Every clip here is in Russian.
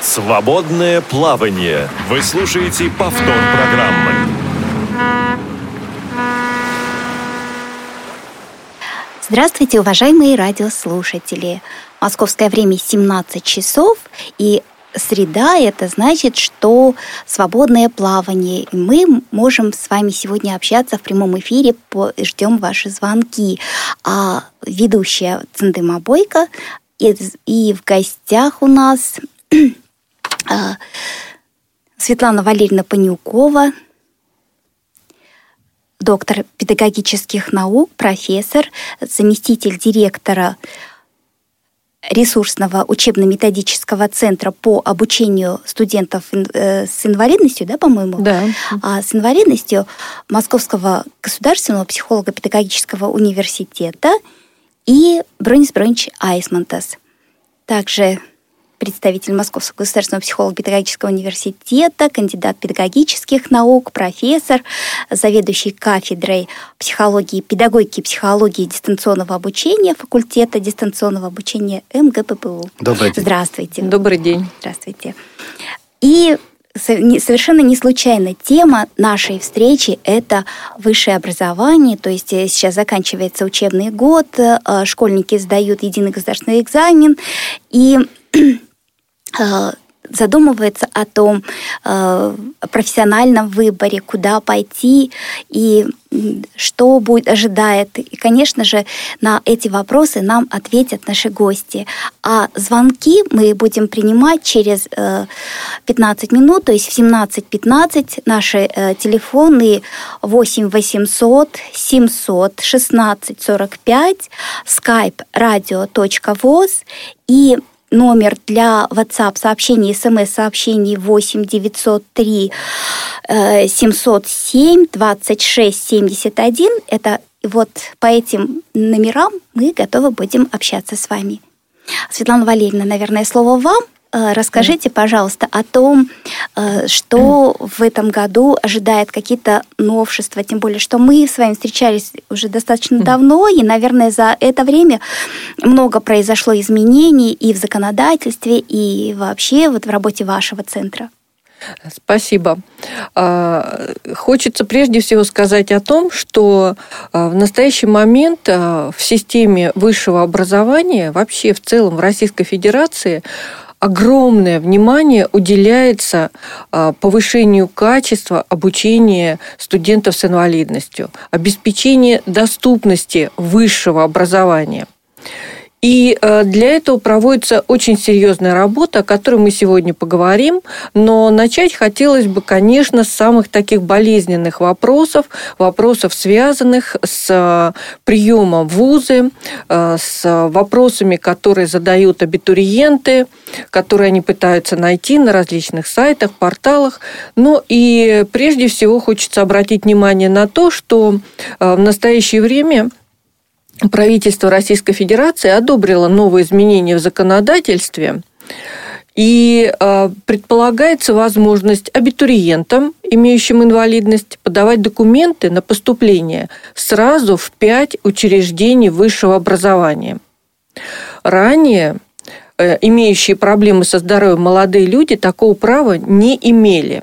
Свободное плавание. Вы слушаете повтор программы. Здравствуйте, уважаемые радиослушатели. Московское время 17 часов, и среда – это значит, что свободное плавание. И мы можем с вами сегодня общаться в прямом эфире, ждем ваши звонки. А ведущая Цендыма Бойко, и, и в гостях у нас а, Светлана Валерьевна Панюкова, доктор педагогических наук, профессор, заместитель директора ресурсного учебно-методического центра по обучению студентов э, с инвалидностью, да, по-моему? Да. А, с инвалидностью Московского государственного психолого-педагогического университета и Бронис Бронич Айсмантас. Также представитель Московского государственного психолого-педагогического университета, кандидат педагогических наук, профессор, заведующий кафедрой психологии, педагогики и психологии дистанционного обучения факультета дистанционного обучения МГППУ. Добрый день. Здравствуйте. Добрый день. Здравствуйте. И совершенно не случайно. Тема нашей встречи – это высшее образование, то есть э, сейчас заканчивается учебный год, э, школьники сдают единый государственный экзамен, и Э, задумывается о том э, профессиональном выборе, куда пойти и что будет ожидает. И, конечно же, на эти вопросы нам ответят наши гости. А звонки мы будем принимать через э, 15 минут, то есть в 17.15 наши э, телефоны 8 800 700 16 45, skype radio.voz и номер для WhatsApp сообщений, смс-сообщений 8 903 707 26 71. Это вот по этим номерам мы готовы будем общаться с вами. Светлана Валерьевна, наверное, слово вам – расскажите, пожалуйста, о том, э, что в этом году ожидает какие-то новшества, тем более, что мы с вами встречались уже достаточно давно, и, наверное, за это время много произошло изменений и в законодательстве, и вообще вот в работе вашего центра. Спасибо. А, хочется прежде всего сказать о том, что а, в настоящий момент а, в системе высшего образования, вообще в целом в Российской Федерации, огромное внимание уделяется а, повышению качества обучения студентов с инвалидностью, обеспечению доступности высшего образования. И э, для этого проводится очень серьезная работа, о которой мы сегодня поговорим. Но начать хотелось бы, конечно, с самых таких болезненных вопросов, вопросов, связанных с э, приемом вузы, э, с вопросами, которые задают абитуриенты, которые они пытаются найти на различных сайтах, порталах. Ну и прежде всего хочется обратить внимание на то, что в настоящее время правительство Российской Федерации одобрило новые изменения в законодательстве, и э, предполагается возможность абитуриентам, имеющим инвалидность, подавать документы на поступление сразу в пять учреждений высшего образования. Ранее э, имеющие проблемы со здоровьем молодые люди такого права не имели.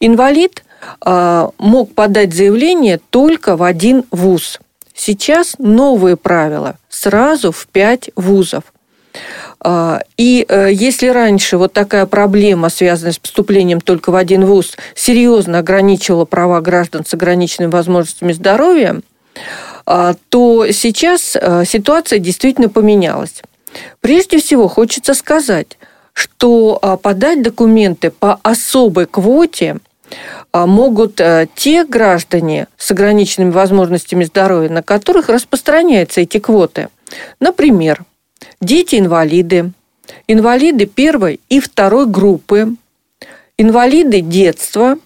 Инвалид э, мог подать заявление только в один вуз – Сейчас новые правила сразу в пять вузов. А, и э, если раньше вот такая проблема, связанная с поступлением только в один вуз, серьезно ограничивала права граждан с ограниченными возможностями здоровья, а, то сейчас э, ситуация действительно поменялась. Прежде всего хочется сказать, что а, подать документы по особой квоте могут э, те граждане с ограниченными возможностями здоровья, на которых распространяются эти квоты. Например, дети-инвалиды, инвалиды первой и второй группы, инвалиды детства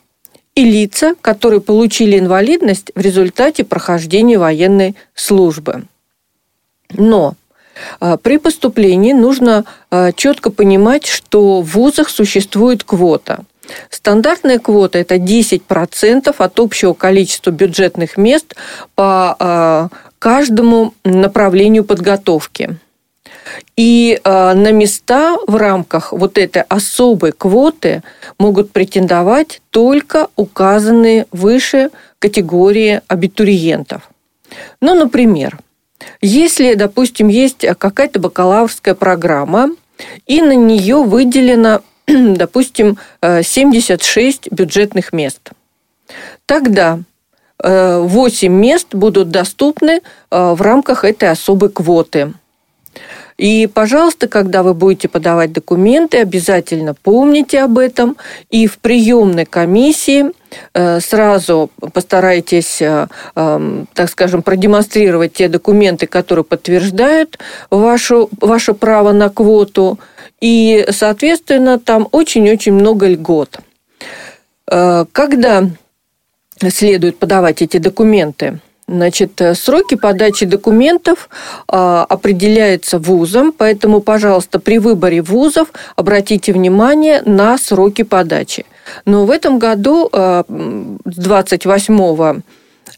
и лица, которые получили инвалидность в результате прохождения военной службы. Но а, при поступлении нужно а, четко понимать, что в вузах существует квота. Стандартная квота – это 10% от общего количества бюджетных мест по а, каждому направлению подготовки. И э, на места в рамках вот этой особой квоты могут претендовать только указанные выше категории абитуриентов. Ну, например, если, допустим, есть какая-то бакалаврская программа, и на нее выделено, допустим, 76 бюджетных мест, тогда 8 мест будут доступны в рамках этой особой квоты – и, пожалуйста, когда вы будете подавать документы, обязательно помните об этом. И в приемной комиссии э, сразу постарайтесь, э, эм, так скажем, продемонстрировать те документы, которые подтверждают вашу, ваше право на квоту. И, соответственно, там очень-очень много льгот. Э, когда следует подавать эти документы? Значит, э, сроки подачи документов а, определяются вузом, поэтому, пожалуйста, при выборе вузов обратите внимание на сроки подачи. Но в этом году с 28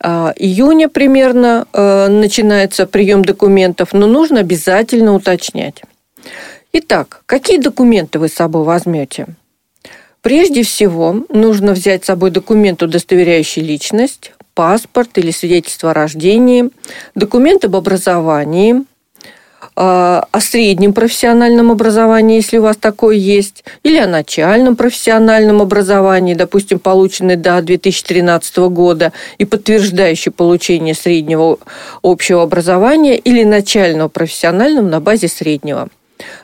а, июня примерно начинается прием документов, но нужно обязательно уточнять. Итак, какие документы вы с собой возьмете? Прежде всего, нужно взять с собой документ, удостоверяющий личность, паспорт или свидетельство о рождении, документ об образовании, а, о среднем профессиональном образовании, если у вас такое есть, или о начальном профессиональном образовании, допустим, полученное до 2013 года и подтверждающий получение среднего общего образования или начального профессионального на базе среднего.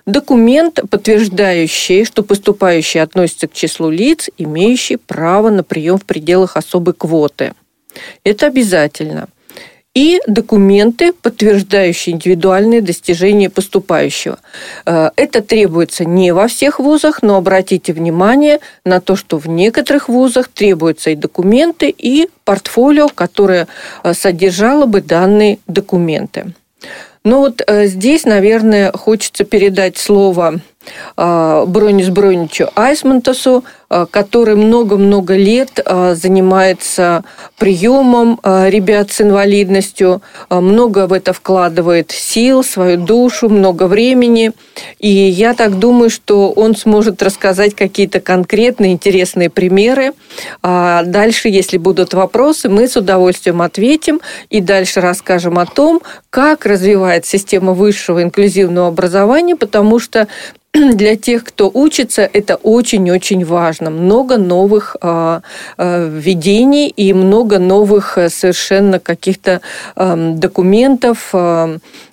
Документ, подтверждающий, что поступающий относится к числу лиц, имеющие право на прием в пределах особой квоты – это обязательно. И документы, подтверждающие индивидуальные достижения поступающего. Э, это требуется не во всех вузах, но обратите внимание на то, что в некоторых вузах требуются и документы, и портфолио, которое э, содержало бы данные документы. Но вот э, здесь, наверное, хочется передать слово Бронис Броничу Айсмантасу, Э, который много-много лет э, занимается приемом э, ребят с инвалидностью, много в это вкладывает сил, свою душу, много времени. И я так думаю, что он сможет рассказать какие-то конкретные интересные примеры. А дальше, если будут вопросы, мы с удовольствием ответим и дальше расскажем о том, как развивает система высшего инклюзивного образования, потому что для тех, кто учится, это очень-очень важно. Много новых э, введений и много новых э, совершенно каких-то документов,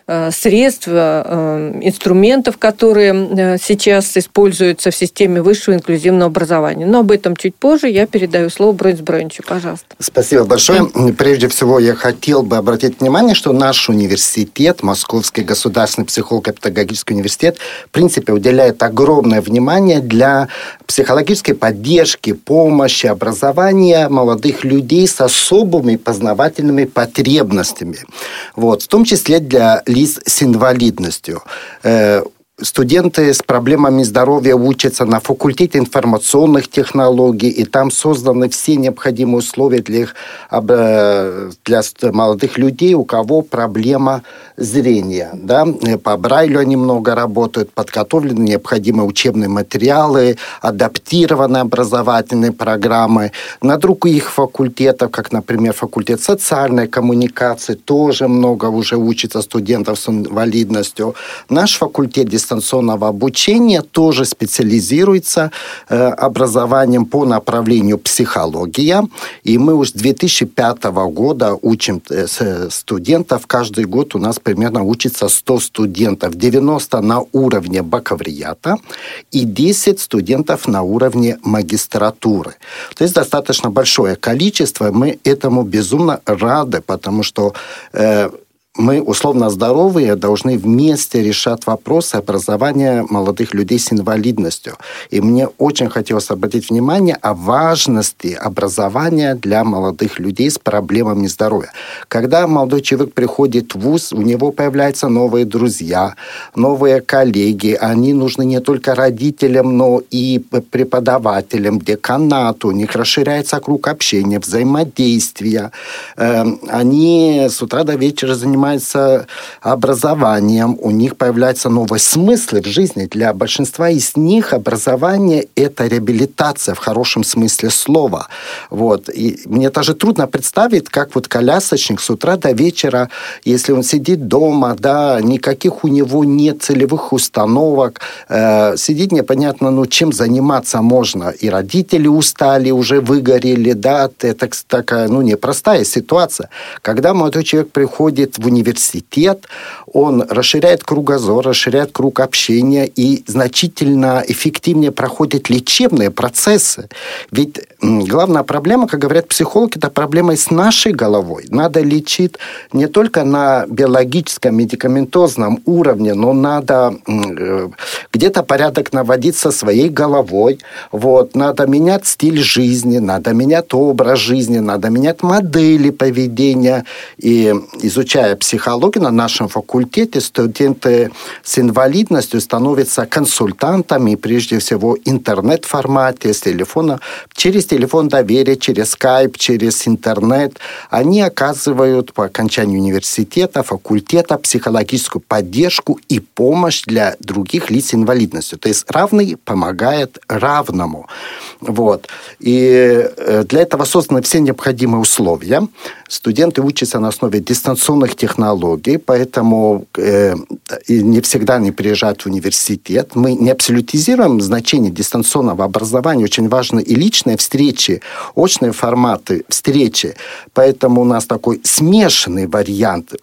средств, э, инструментов, которые э, сейчас используются в системе высшего инклюзивного образования. Но об этом чуть позже. Я передаю слово Бронис Броничу. Пожалуйста. Спасибо большое. Прежде всего, я хотел бы обратить внимание, что наш университет, Московский государственный психолого-педагогический университет, в принципе, уделяет огромное внимание для психологической поддержки, помощи, образования молодых людей с особыми познавательными потребностями. Вот, в том числе для лиц с инвалидностью. Э, студенты с проблемами здоровья учатся на факультете информационных технологий, и там созданы все необходимые условия для, их, для молодых людей, у кого проблема зрения. Да? По Брайлю они много работают, подготовлены необходимые учебные материалы, адаптированные образовательные программы. На других факультетах, как, например, факультет социальной коммуникации, тоже много уже учится студентов с инвалидностью. Наш факультет дистанционного обучения тоже специализируется э, образованием по направлению психология. И мы уже с 2005 года учим э, студентов. Каждый год у нас примерно учится 100 студентов. 90 на уровне бакалавриата и 10 студентов на уровне магистратуры. То есть достаточно большое количество. Мы этому безумно рады, потому что э, мы условно здоровые должны вместе решать вопросы образования молодых людей с инвалидностью. И мне очень хотелось обратить внимание о важности образования для молодых людей с проблемами здоровья. Когда молодой человек приходит в ВУЗ, у него появляются новые друзья, новые коллеги. Они нужны не только родителям, но и преподавателям, деканату. У них расширяется круг общения, взаимодействия. Эм, они с утра до вечера занимаются занимаются образованием, у них появляются новые смыслы в жизни. Для большинства из них образование – это реабилитация в хорошем смысле слова. Вот. И мне даже трудно представить, как вот колясочник с утра до вечера, если он сидит дома, да, никаких у него нет целевых установок, э, сидит непонятно, ну, чем заниматься можно. И родители устали, уже выгорели, да, это такая, ну, непростая ситуация. Когда молодой человек приходит в университет, он расширяет кругозор, расширяет круг общения и значительно эффективнее проходит лечебные процессы. Ведь главная проблема, как говорят психологи, это проблема с нашей головой. Надо лечить не только на биологическом, медикаментозном уровне, но надо э, где-то порядок наводить со своей головой. Вот. Надо менять стиль жизни, надо менять образ жизни, надо менять модели поведения. И изучая психологию на нашем факультете, студенты с инвалидностью становятся консультантами, прежде всего, интернет-формате, с телефона, через телефон доверия, через скайп, через интернет. Они оказывают по окончанию университета, факультета психологическую поддержку и помощь для других лиц с инвалидностью. То есть равный помогает равному. Вот. И э, для этого созданы все необходимые условия. Студенты учатся на основе дистанционных технологий, поэтому э, не всегда они приезжают в университет. Мы не абсолютизируем значение дистанционного образования. Очень важны и личные встречи, очные форматы встречи. Поэтому у нас такой смешанный вариант.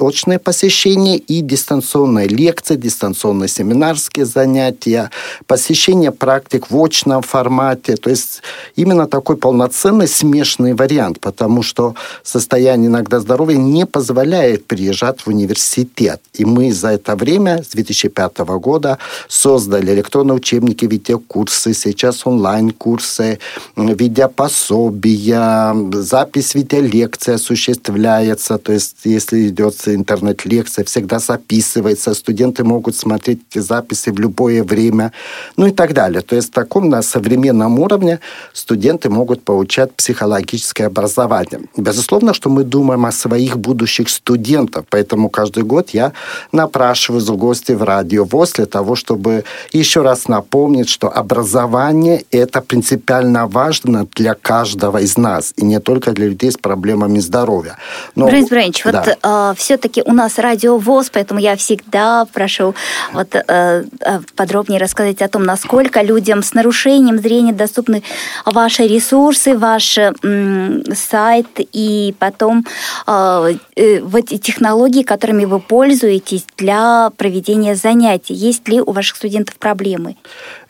Очное посещение и дистанционные лекции, дистанционные семинарские занятия, посещение практик в очном формате. То есть именно такой полноценный смешанный вариант, потому что состояние иногда здоровья не позволяет приезжать в университет. И мы за это время, с 2005 года, создали электронные учебники, видеокурсы, сейчас онлайн-курсы, видеопособия, запись видеолекции осуществляется. То есть, если идет интернет-лекция, всегда записывается. Студенты могут смотреть эти записи в любое время, ну и так далее. То есть, в таком на современном уровне студенты могут получать психологическое образование. Безусловно, что мы думаем о своих будущих студентах, поэтому каждый год я напрашиваюсь в гости в радио ВОЗ для того, чтобы еще раз напомнить, что образование – это принципиально важно для каждого из нас, и не только для людей с проблемами здоровья. Но, Борис Бренч, да. вот э, все-таки у нас радио ВОЗ, поэтому я всегда прошу вот, э, подробнее рассказать о том, насколько людям с нарушением зрения доступны ваши ресурсы, ваш м, сайт и потом э, э, вот эти технологии, которыми вы пользуетесь для проведения занятий. Есть ли у ваших студентов проблемы?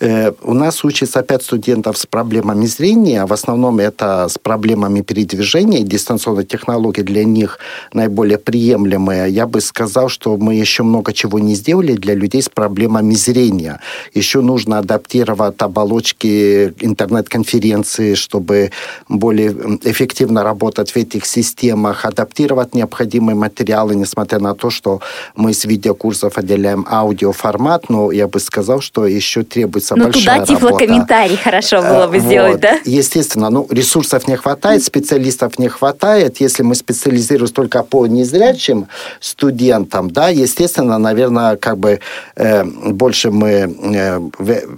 Э, у нас учатся пять студентов с проблемами зрения. В основном это с проблемами передвижения. Дистанционные технологии для них наиболее приемлемые. Я бы сказал, что мы еще много чего не сделали для людей с проблемами зрения. Еще нужно адаптировать оболочки интернет-конференции, чтобы более эффективно работать в этих системах, адаптировать необходимые материалы, несмотря на то, что мы с видеокурсов отделяем аудиоформат, но я бы сказал, что еще требуется но ну, большая туда тифлокомментарий хорошо было бы сделать, вот. да? Естественно, ну, ресурсов не хватает, специалистов не хватает. Если мы специализируемся только по незрячим студентам, да, естественно, наверное, как бы э, больше мы э,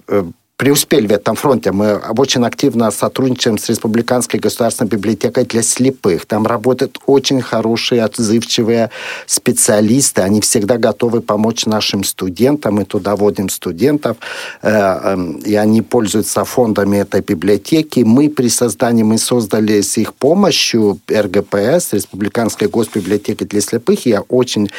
э, преуспели в этом фронте. Мы очень активно сотрудничаем с Республиканской государственной библиотекой для слепых. Там работают очень хорошие, отзывчивые специалисты. Они всегда готовы помочь нашим студентам. Мы туда водим студентов, э, эм, и они пользуются фондами этой библиотеки. Мы при создании, мы создали с их помощью РГПС, Республиканской госбиблиотеки для слепых. Я очень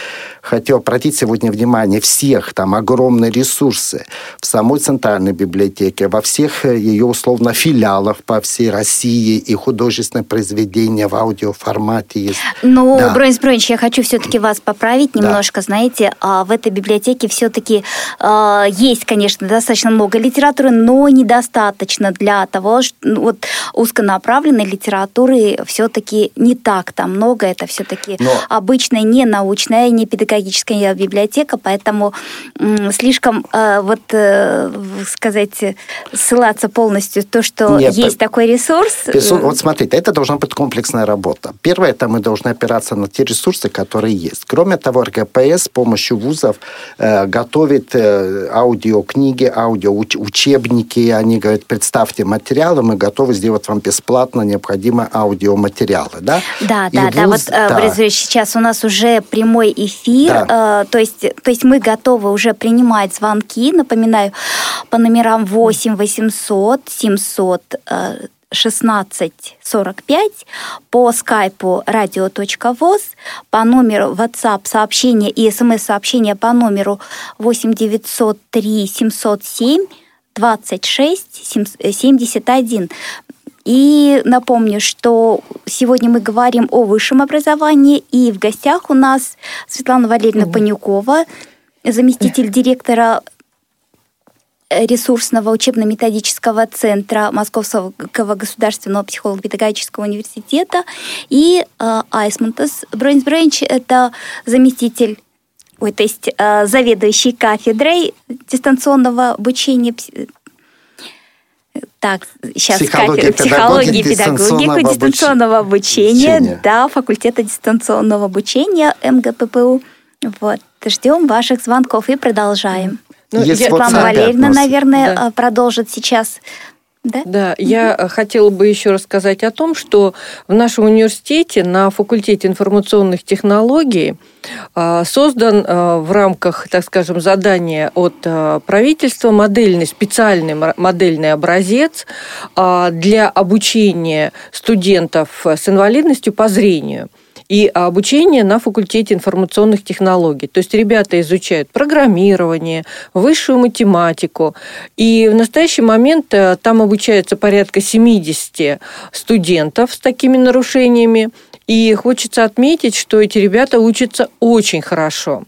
хотел обратить сегодня внимание всех. Там огромные ресурсы в самой центральной библиотеке библиотеке, во всех э, ее условно филиалах по всей России и художественное произведение в аудиоформате есть. Ну, да. Бронис Бронич, я хочу все-таки вас поправить немножко. Да. Знаете, а в этой библиотеке все-таки э, есть, конечно, достаточно много литературы, но недостаточно для того, что ну, вот узконаправленной литературы все-таки не так-то много. Это все-таки но... обычная не научная, не педагогическая библиотека, поэтому м, слишком, э, вот, э, сказать, сказать, ссылаться полностью то, что Нет, есть так, такой ресурс. ресурс. Вот смотрите, это должна быть комплексная работа. Первое, это мы должны опираться на те ресурсы, которые есть. Кроме того, РГПС с помощью вузов э, готовит э, аудиокниги, аудиоучебники. Они говорят, представьте материалы, мы готовы сделать вам бесплатно необходимые аудиоматериалы. Да, да, да. Вуз, да. Вот, э, да. Борис сейчас у нас уже прямой эфир, да. э, то, есть, то есть мы готовы уже принимать звонки, напоминаю, по номерам 8 800 700 1645 по скайпу radio.voz, по номеру WhatsApp сообщения и смс-сообщения по номеру 8903 707 26 71. И напомню, что сегодня мы говорим о высшем образовании, и в гостях у нас Светлана Валерьевна Панюкова, заместитель директора ресурсного учебно-методического центра Московского государственного психолого-педагогического университета, и э, Айсмонтес Бройнсбрейнч – это заместитель ой, то есть э, заведующий кафедрой дистанционного обучения так, сейчас психология, кафедра, психологии, педагогику, дистанционного обучения, обучения, да, факультета дистанционного обучения МГППУ. Вот, ждем ваших звонков и продолжаем. Ну, Есть Светлана Валерьевна, наверное, да. продолжит сейчас да? да, я угу. хотела бы еще рассказать о том, что в нашем университете на факультете информационных технологий а, создан в рамках, так скажем, задания от правительства модельный, специальный модельный образец для обучения студентов с инвалидностью по зрению и обучение на факультете информационных технологий. То есть ребята изучают программирование, высшую математику. И в настоящий момент э, там обучается порядка 70 студентов с такими нарушениями. И хочется отметить, что эти ребята учатся очень хорошо.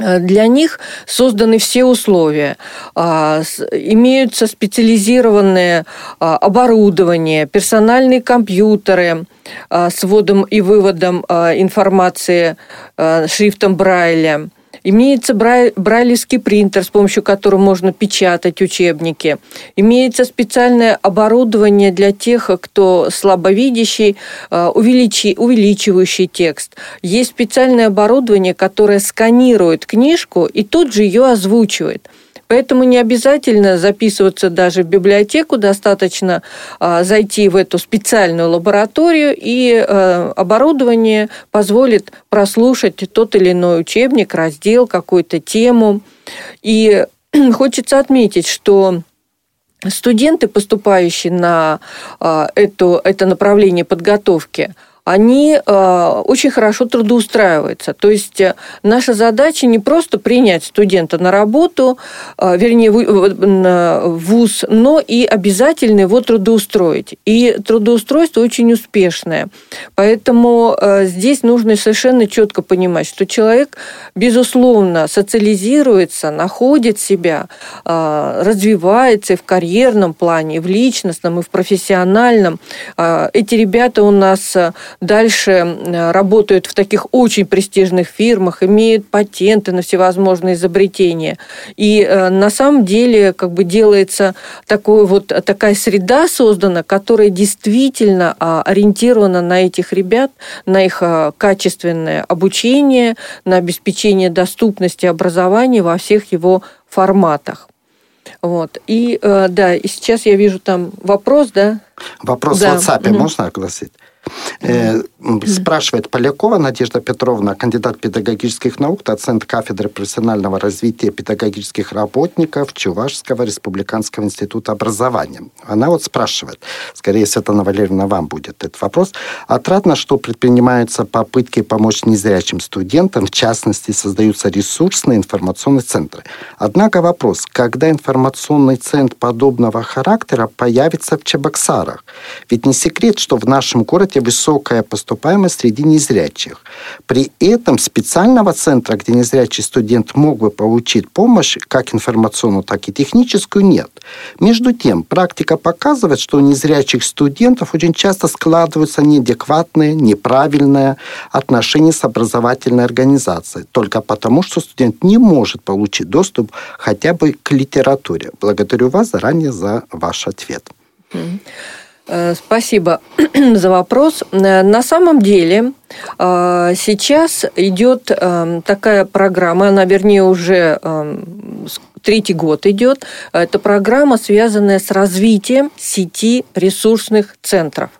Э, для них созданы все условия. А, имеются специализированное а, оборудование, персональные компьютеры а, с вводом и выводом информации шрифтом Брайля – Имеется брайлевский принтер, с помощью которого можно печатать учебники. Имеется специальное оборудование для тех, кто слабовидящий, э, увеличивающий текст. Есть специальное оборудование, которое сканирует книжку и тут же ее озвучивает. Поэтому не обязательно записываться даже в библиотеку, достаточно а, зайти в эту специальную лабораторию, и а, оборудование позволит прослушать тот или иной учебник, раздел, какую-то тему. И хочется отметить, что студенты, поступающие на а, это, это направление подготовки, они э, очень хорошо трудоустраиваются. То есть э, наша задача не просто принять студента на работу, э, вернее, в ВУЗ, но и обязательно его трудоустроить. И трудоустройство очень успешное. Поэтому здесь нужно совершенно четко понимать, что человек, безусловно, социализируется, находит себя, развивается и в карьерном плане, и в личностном, и в профессиональном. Эти ребята у нас дальше работают в таких очень престижных фирмах, имеют патенты на всевозможные изобретения. И э, на самом деле как бы делается такой вот, такая среда создана, которая действительно а, ориентирована на этих ребят, на их а, качественное обучение, на обеспечение доступности образования во всех его форматах. Вот. И э, да, и сейчас я вижу там вопрос, да? Вопрос да. в WhatsApp угу. можно огласить? Э, спрашивает Полякова Надежда Петровна, кандидат педагогических наук, доцент кафедры профессионального развития педагогических работников Чувашского республиканского института образования. Она вот спрашивает, скорее, Светлана Валерьевна, вам будет этот вопрос. Отрадно, что предпринимаются попытки помочь незрячим студентам, в частности, создаются ресурсные информационные центры. Однако вопрос, когда информационный центр подобного характера появится в Чебоксарах? Ведь не секрет, что в нашем городе знаете, высокая поступаемость среди незрячих. При этом специального центра, где незрячий студент мог бы получить помощь, как информационную, так и техническую, нет. Между тем, практика показывает, что у незрячих студентов очень часто складываются неадекватные, неправильные отношения с образовательной организацией, только потому, что студент не может получить доступ хотя бы к литературе. Благодарю вас заранее за ваш ответ. Э, спасибо за вопрос. Э, на самом деле э, сейчас идет такая программа, она, вернее, уже третий год идет. Это программа, связанная с развитием сети ресурсных центров.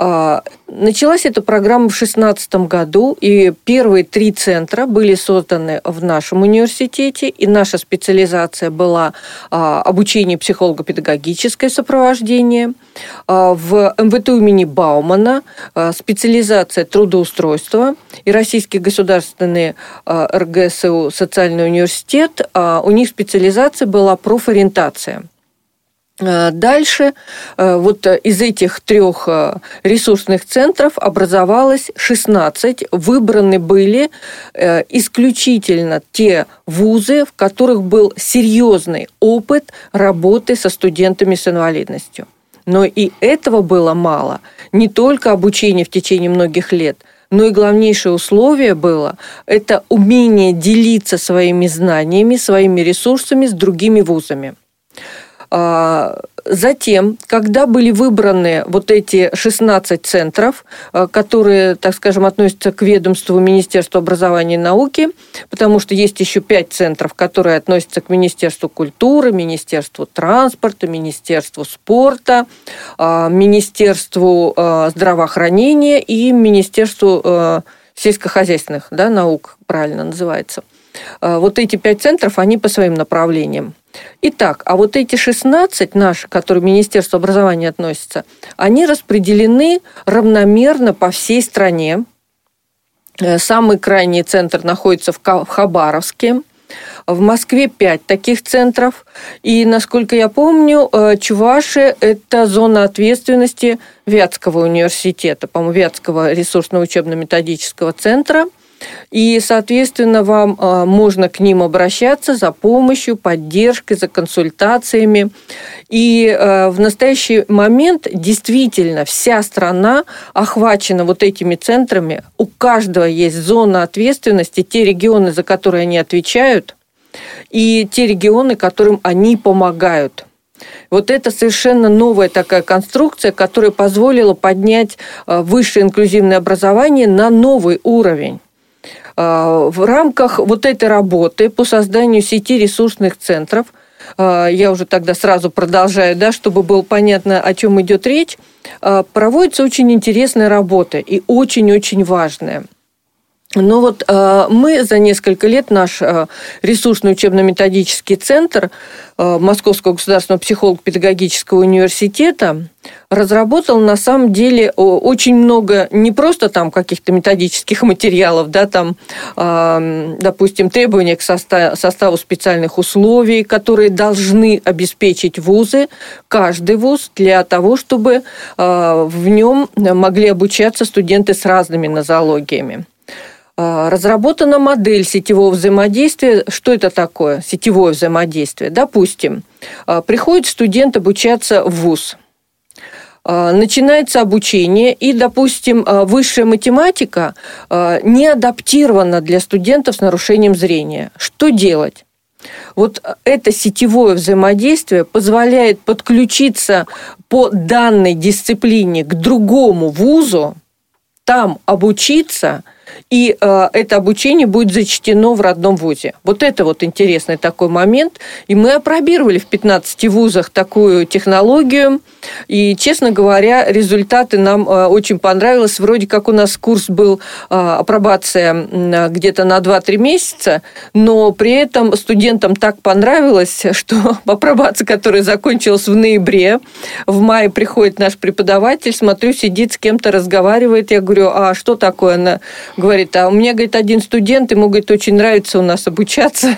А, началась эта программа в 2016 году, и первые три центра были созданы в нашем университете, и наша специализация была а, обучение психолого-педагогическое сопровождение. А, в МВТ имени Баумана специализация трудоустройства и Российский государственный РГСУ социальный университет, у них специализация была профориентация – дальше э, вот из этих трех э, ресурсных центров образовалось 16. Выбраны были исключительно те вузы, в которых был серьезный опыт работы со студентами с инвалидностью. Но и этого было мало. Не только обучение в течение многих лет, но и главнейшее условие было – это умение делиться своими знаниями, своими ресурсами с другими вузами. А, затем, когда были выбраны вот эти 16 центров, а, которые, так скажем, относятся к ведомству Министерства образования и науки, потому что есть еще 5 центров, которые относятся к Министерству культуры, Министерству транспорта, Министерству спорта, а, Министерству здравоохранения и Министерству сельскохозяйственных да, наук, правильно называется. Вот эти пять центров, они по своим направлениям. Итак, а вот эти 16 наши, которые Министерство образования относятся, они распределены равномерно по всей стране. Э, самый крайний центр находится в Хабаровске. В Москве пять таких центров. И, насколько я помню, э, Чуваши – это зона ответственности Вятского университета, по-моему, Вятского ресурсного учебно-методического центра – и, соответственно, вам а, можно к ним обращаться за помощью, поддержкой, за консультациями. И а, в настоящий момент действительно вся страна охвачена вот этими центрами. У каждого есть зона ответственности, те регионы, за которые они отвечают, и те регионы, которым они помогают. Вот это совершенно новая такая конструкция, которая позволила поднять а, высшее инклюзивное образование на новый уровень. А, в рамках вот этой работы по созданию сети ресурсных центров, а, я уже тогда сразу продолжаю, да, чтобы было понятно, о чем идет речь, а, проводится очень интересная работа и очень-очень важная – но вот э, мы за несколько лет, наш э, ресурсный учебно-методический центр э, Московского государственного психолого-педагогического университета разработал на самом деле очень много не просто там каких-то методических материалов, да, там, э, допустим, требования к составу, специальных условий, которые должны обеспечить вузы, каждый вуз, для того, чтобы э, в нем могли обучаться студенты с разными нозологиями. А, разработана модель сетевого взаимодействия. Что это такое сетевое взаимодействие? Допустим, а, приходит студент обучаться в ВУЗ. А, начинается обучение, и, допустим, высшая математика не адаптирована для студентов с нарушением зрения. Что делать? Вот это сетевое взаимодействие позволяет подключиться по данной дисциплине к другому вузу, там обучиться – и э, это обучение будет зачтено в родном вузе. Вот это вот интересный такой момент. И мы опробировали в 15 вузах такую технологию. И, честно говоря, результаты нам э, очень понравились. Вроде как у нас курс был э, апробация где-то на 2-3 месяца, но при этом студентам так понравилось, что апробация, которая закончилась в ноябре, в мае приходит наш преподаватель, смотрю, сидит с кем-то, разговаривает. Я говорю, а что такое? Она говорит, а у меня, говорит, один студент, ему, говорит, очень нравится у нас обучаться.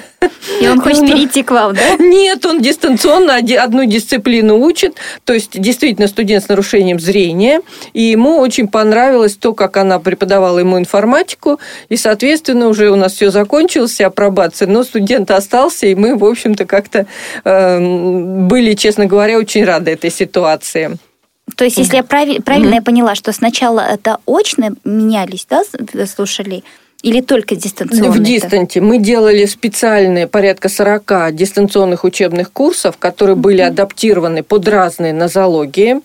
И он хочет перейти к вам, да? Нет, он дистанционно одну дисциплину учит, то есть действительно студент с нарушением зрения, и ему очень понравилось то, как она преподавала ему информатику, и, соответственно, уже у нас все закончилось, апробация, но студент остался, и мы, в общем-то, как-то э, были, честно говоря, очень рады этой ситуации. То есть, если я прави- правильно я поняла, что сначала это очно менялись, да, слушали, или только дистанционно? В дистанте. Мы делали специальные порядка 40 дистанционных учебных курсов, которые были адаптированы под разные нозологии.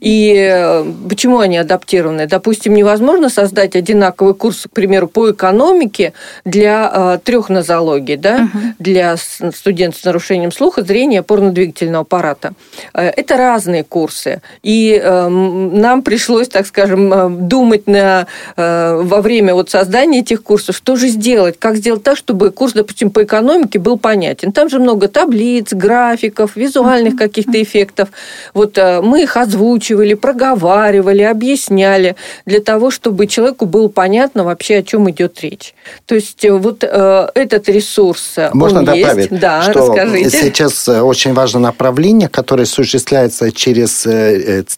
И э, почему они адаптированы? Допустим, невозможно создать одинаковый курс, к примеру, по экономике для э, трех нозологий, да? угу. для студентов с нарушением слуха, зрения, опорно-двигательного аппарата. Э, это разные курсы. И нам пришлось, так скажем, думать на, во время вот создания этих этих курсов, что же сделать, как сделать так, чтобы курс, допустим, по экономике был понятен. Там же много таблиц, графиков, визуальных каких-то эффектов. Вот э, мы их озвучивали, проговаривали, объясняли для того, чтобы человеку было понятно вообще, о чем идет речь. То есть э, вот э, этот ресурс Можно он добавить, есть. Да, что расскажите. сейчас очень важно направление, которое осуществляется через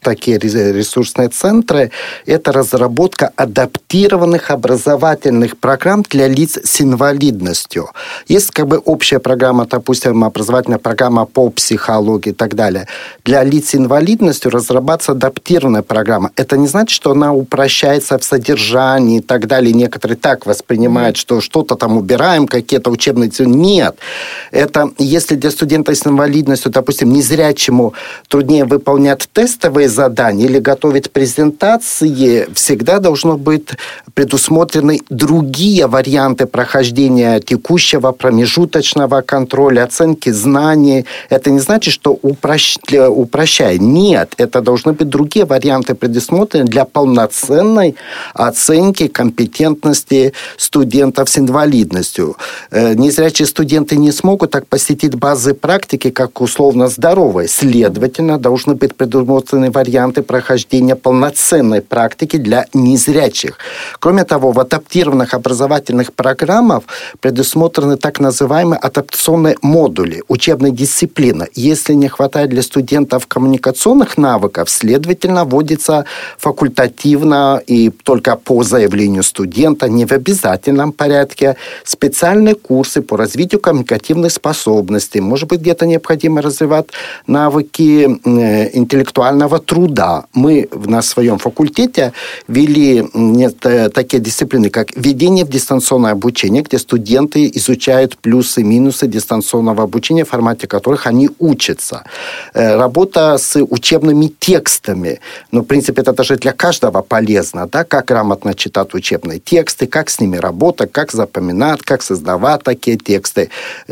такие ресурсные центры, это разработка адаптированных образовательных образовательных программ для лиц с инвалидностью. Есть как бы общая программа, допустим, образовательная программа по психологии и так далее. Для лиц с инвалидностью разрабатывается адаптированная программа. Это не значит, что она упрощается в содержании и так далее. Некоторые так воспринимают, что что-то там убираем, какие-то учебные... Нет. Это если для студента с инвалидностью, допустим, незрячему труднее выполнять тестовые задания или готовить презентации, всегда должно быть предусмотрены другие другие варианты прохождения текущего промежуточного контроля, оценки знаний. Это не значит, что упрощ... упрощает. Нет, это должны быть другие варианты предусмотрены для полноценной оценки компетентности студентов с инвалидностью. Э, незрячие студенты не смогут так посетить базы практики, как условно здоровые. Следовательно, должны быть предусмотрены варианты прохождения полноценной практики для незрячих. Кроме того, в адаптированных разных образовательных программах предусмотрены так называемые адаптационные модули, учебной дисциплины. Если не хватает для студентов коммуникационных навыков, следовательно, вводится факультативно и только по заявлению студента, не в обязательном порядке, специальные курсы по развитию коммуникативных способностей. Может быть, где-то необходимо развивать навыки э, интеллектуального труда. Мы на своем факультете вели э, такие дисциплины, как введение в дистанционное обучение, где студенты изучают плюсы и минусы дистанционного обучения, в формате которых они учатся. Э, работа с учебными текстами. Ну, в принципе, это даже для каждого полезно, да, как грамотно читать учебные тексты, как с ними работать, как запоминать, как создавать такие тексты.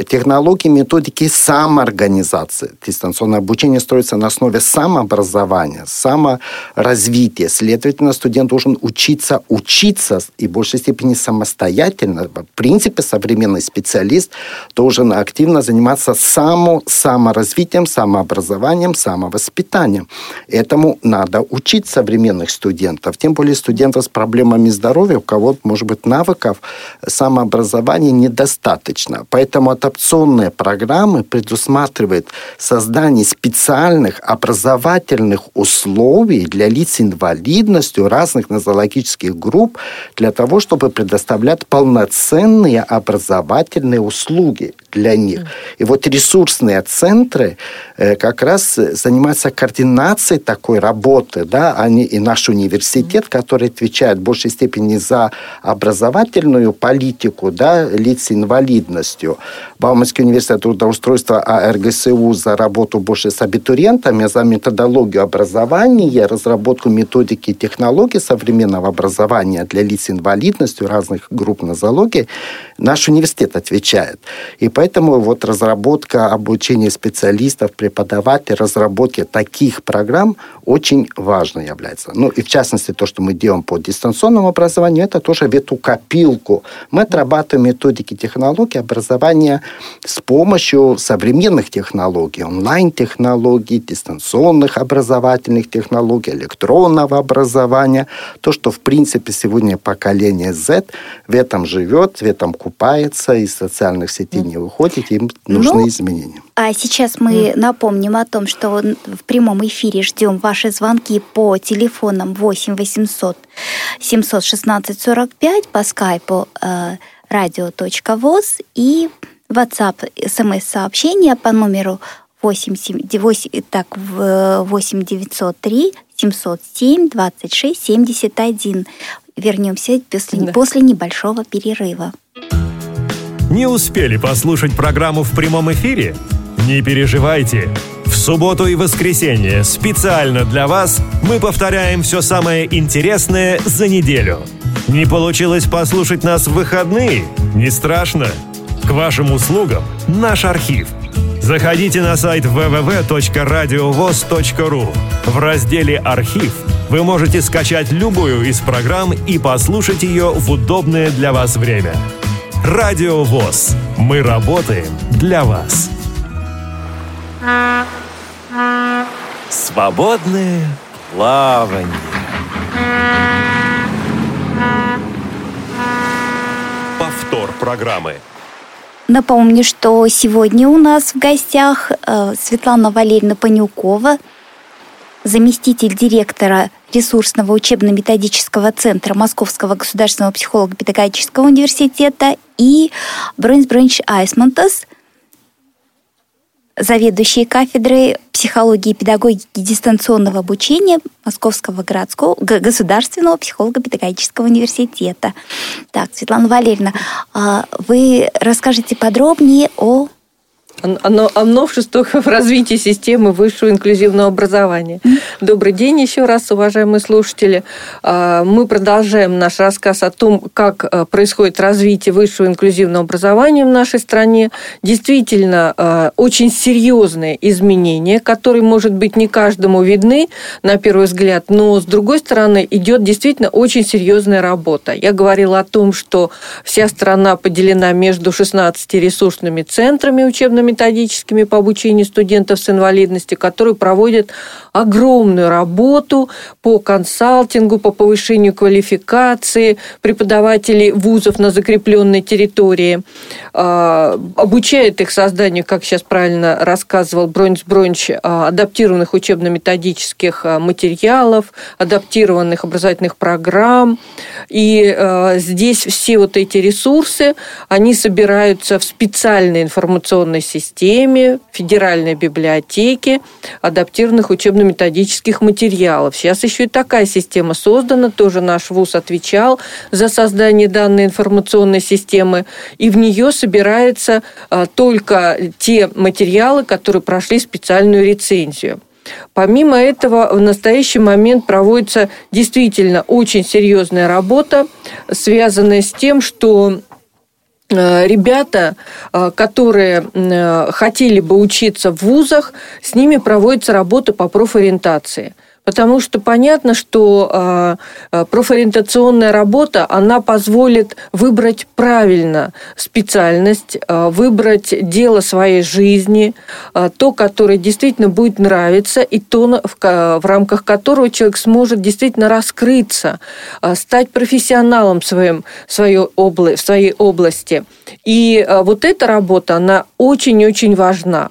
Технологии, методики самоорганизации. Дистанционное обучение строится на основе самообразования, саморазвития. Следовательно, студент должен учиться учиться и в большей степени не самостоятельно. В принципе, современный специалист должен активно заниматься само, саморазвитием, самообразованием, самовоспитанием. Этому надо учить современных студентов, тем более студентов с проблемами здоровья, у кого, может быть, навыков самообразования недостаточно. Поэтому адаптационные программы предусматривают создание специальных образовательных условий для лиц с инвалидностью разных нозологических групп для того, чтобы предоставлять полноценные образовательные услуги для них. И вот ресурсные центры э, как раз занимаются координацией такой работы, да, они и наш университет, который отвечает в большей степени за образовательную политику, да, лиц с инвалидностью. Бауманский университет трудоустройства АРГСУ за работу больше с абитуриентами, за методологию образования, разработку методики и технологий современного образования для лиц с инвалидностью, разных групп нозологии, наш университет отвечает. И поэтому вот разработка обучения специалистов, преподавателей, разработки таких программ очень важно является. Ну и в частности то, что мы делаем по дистанционному образованию, это тоже в эту копилку. Мы отрабатываем методики технологий образования с помощью современных технологий, онлайн-технологий, дистанционных образовательных технологий, электронного образования. То, что в принципе сегодня поколение Z интернет, в этом живет, в этом купается, из социальных сетей не выходит, им нужны ну, изменения. А сейчас мы mm. напомним о том, что в прямом эфире ждем ваши звонки по телефонам 8 800 716 45 по скайпу э, radio.voz и WhatsApp смс-сообщение по номеру 8, 8, так, 8 903 707 26 71. Вернемся после, да. после небольшого перерыва. Не успели послушать программу в прямом эфире? Не переживайте. В субботу и воскресенье специально для вас мы повторяем все самое интересное за неделю. Не получилось послушать нас в выходные? Не страшно. К вашим услугам наш архив. Заходите на сайт www.radiovoz.ru. В разделе «Архив» вы можете скачать любую из программ и послушать ее в удобное для вас время. Радио ВОЗ. Мы работаем для вас. Свободное плавание. Повтор программы. Напомню, что сегодня у нас в гостях э, Светлана Валерьевна Панюкова, заместитель директора ресурсного учебно-методического центра Московского государственного психолого-педагогического университета и Бронс Бронч Айсмонтас, заведующий кафедрой психологии и педагогики дистанционного обучения Московского городского государственного психолого-педагогического университета. Так, Светлана Валерьевна, а вы расскажите подробнее о о, о новшествах в развитии системы высшего инклюзивного образования. Добрый день еще раз, уважаемые слушатели. А, мы продолжаем наш рассказ о том, как а, происходит развитие высшего инклюзивного образования в нашей стране. Действительно, а, очень серьезные изменения, которые, может быть, не каждому видны на первый взгляд, но, с другой стороны, идет действительно очень серьезная работа. Я говорила о том, что вся страна поделена между 16 ресурсными центрами учебными методическими по обучению студентов с инвалидностью, которые проводят огромную работу по консалтингу, по повышению квалификации преподавателей вузов на закрепленной территории, а, обучают их созданию, как сейчас правильно рассказывал Бронч Бронч, а, адаптированных учебно-методических а, материалов, адаптированных образовательных программ. И здесь все вот эти ресурсы, они собираются в специальной информационной системе, системе Федеральной библиотеки адаптированных учебно-методических материалов. Сейчас еще и такая система создана, тоже наш ВУЗ отвечал за создание данной информационной системы, и в нее собираются а, только те материалы, которые прошли специальную рецензию. Помимо этого, в настоящий момент проводится действительно очень серьезная работа, связанная с тем, что ребята, э, которые э, хотели бы учиться в вузах, с ними проводится работа по профориентации – Потому что понятно, что а, а, профориентационная работа, она позволит выбрать правильно специальность, а, выбрать дело своей жизни, то, которое действительно будет нравиться, и то, в рамках которого человек сможет действительно раскрыться, стать профессионалом в, своем, в, своей, обла- в своей области. И вот эта работа, она очень-очень важна.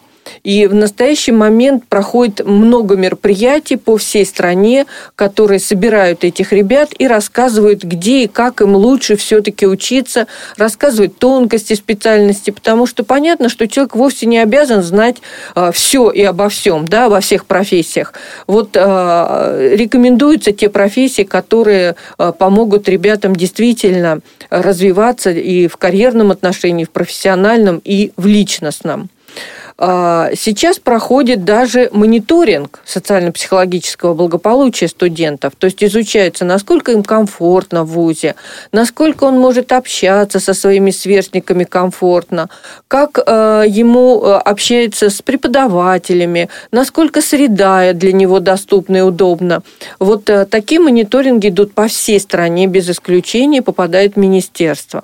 И в настоящий момент проходит много мероприятий по всей стране, которые собирают этих ребят и рассказывают, где и как им лучше все-таки учиться, рассказывают тонкости специальности, потому что понятно, что человек вовсе не обязан знать а, все и обо всем, да, во всех профессиях. Вот а, рекомендуются те профессии, которые а, помогут ребятам действительно развиваться и в карьерном отношении, в профессиональном, и в личностном. А, сейчас проходит даже мониторинг социально-психологического благополучия студентов. То есть изучается, насколько им комфортно в ВУЗе, насколько он может общаться со своими сверстниками комфортно, как а, ему а, общается с преподавателями, насколько среда для него доступна и удобна. Вот такие мониторинги идут по всей стране, без исключения попадают в министерство.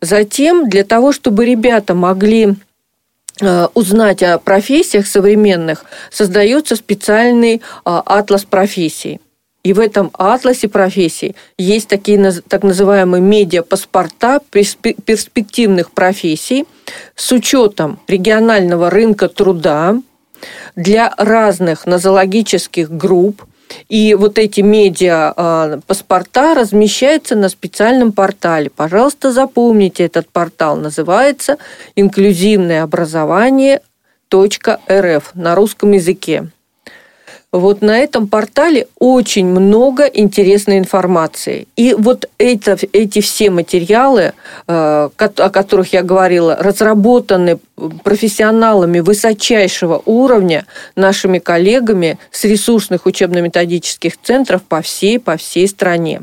Затем для того, чтобы ребята могли Э, узнать о профессиях современных, создается специальный э, атлас профессий. И в этом атласе профессий есть такие так называемые медиапаспорта перспективных профессий с учетом регионального рынка труда для разных нозологических групп. И вот эти медиа а, размещаются на специальном портале. Пожалуйста, запомните этот портал. Называется «Инклюзивное образование .рф» на русском языке. Вот на этом портале очень много интересной информации. И вот это, эти все материалы, э, о которых я говорила, разработаны профессионалами высочайшего уровня, нашими коллегами с ресурсных учебно-методических центров по всей, по всей стране.